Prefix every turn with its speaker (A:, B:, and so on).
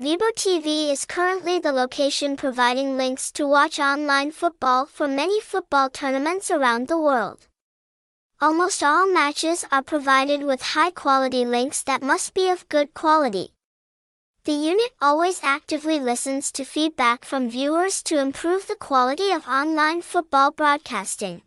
A: Vebo TV is currently the location providing links to watch online football for many football tournaments around the world. Almost all matches are provided with high quality links that must be of good quality. The unit always actively listens to feedback from viewers to improve the quality of online football broadcasting.